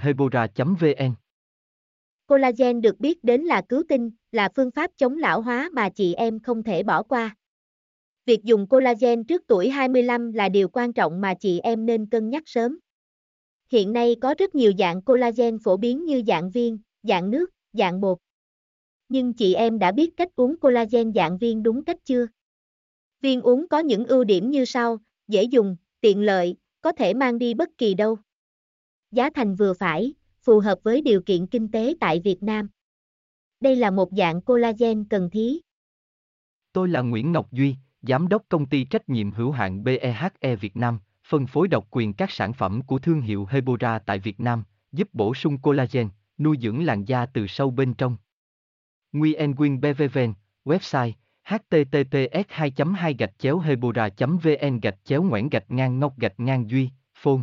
hebora vn Collagen được biết đến là cứu tinh, là phương pháp chống lão hóa mà chị em không thể bỏ qua. Việc dùng collagen trước tuổi 25 là điều quan trọng mà chị em nên cân nhắc sớm. Hiện nay có rất nhiều dạng collagen phổ biến như dạng viên, dạng nước, dạng bột. Nhưng chị em đã biết cách uống collagen dạng viên đúng cách chưa? Viên uống có những ưu điểm như sau, dễ dùng, tiện lợi, có thể mang đi bất kỳ đâu. Giá thành vừa phải, phù hợp với điều kiện kinh tế tại Việt Nam. Đây là một dạng collagen cần thiết. Tôi là Nguyễn Ngọc Duy, Giám đốc công ty trách nhiệm hữu hạn BEHE Việt Nam, phân phối độc quyền các sản phẩm của thương hiệu Hebora tại Việt Nam, giúp bổ sung collagen, nuôi dưỡng làn da từ sâu bên trong. Nguyen Quyên BVVN, website https 2 2 hebora vn gạch chéo ngoãn gạch ngang ngọc gạch ngang duy phone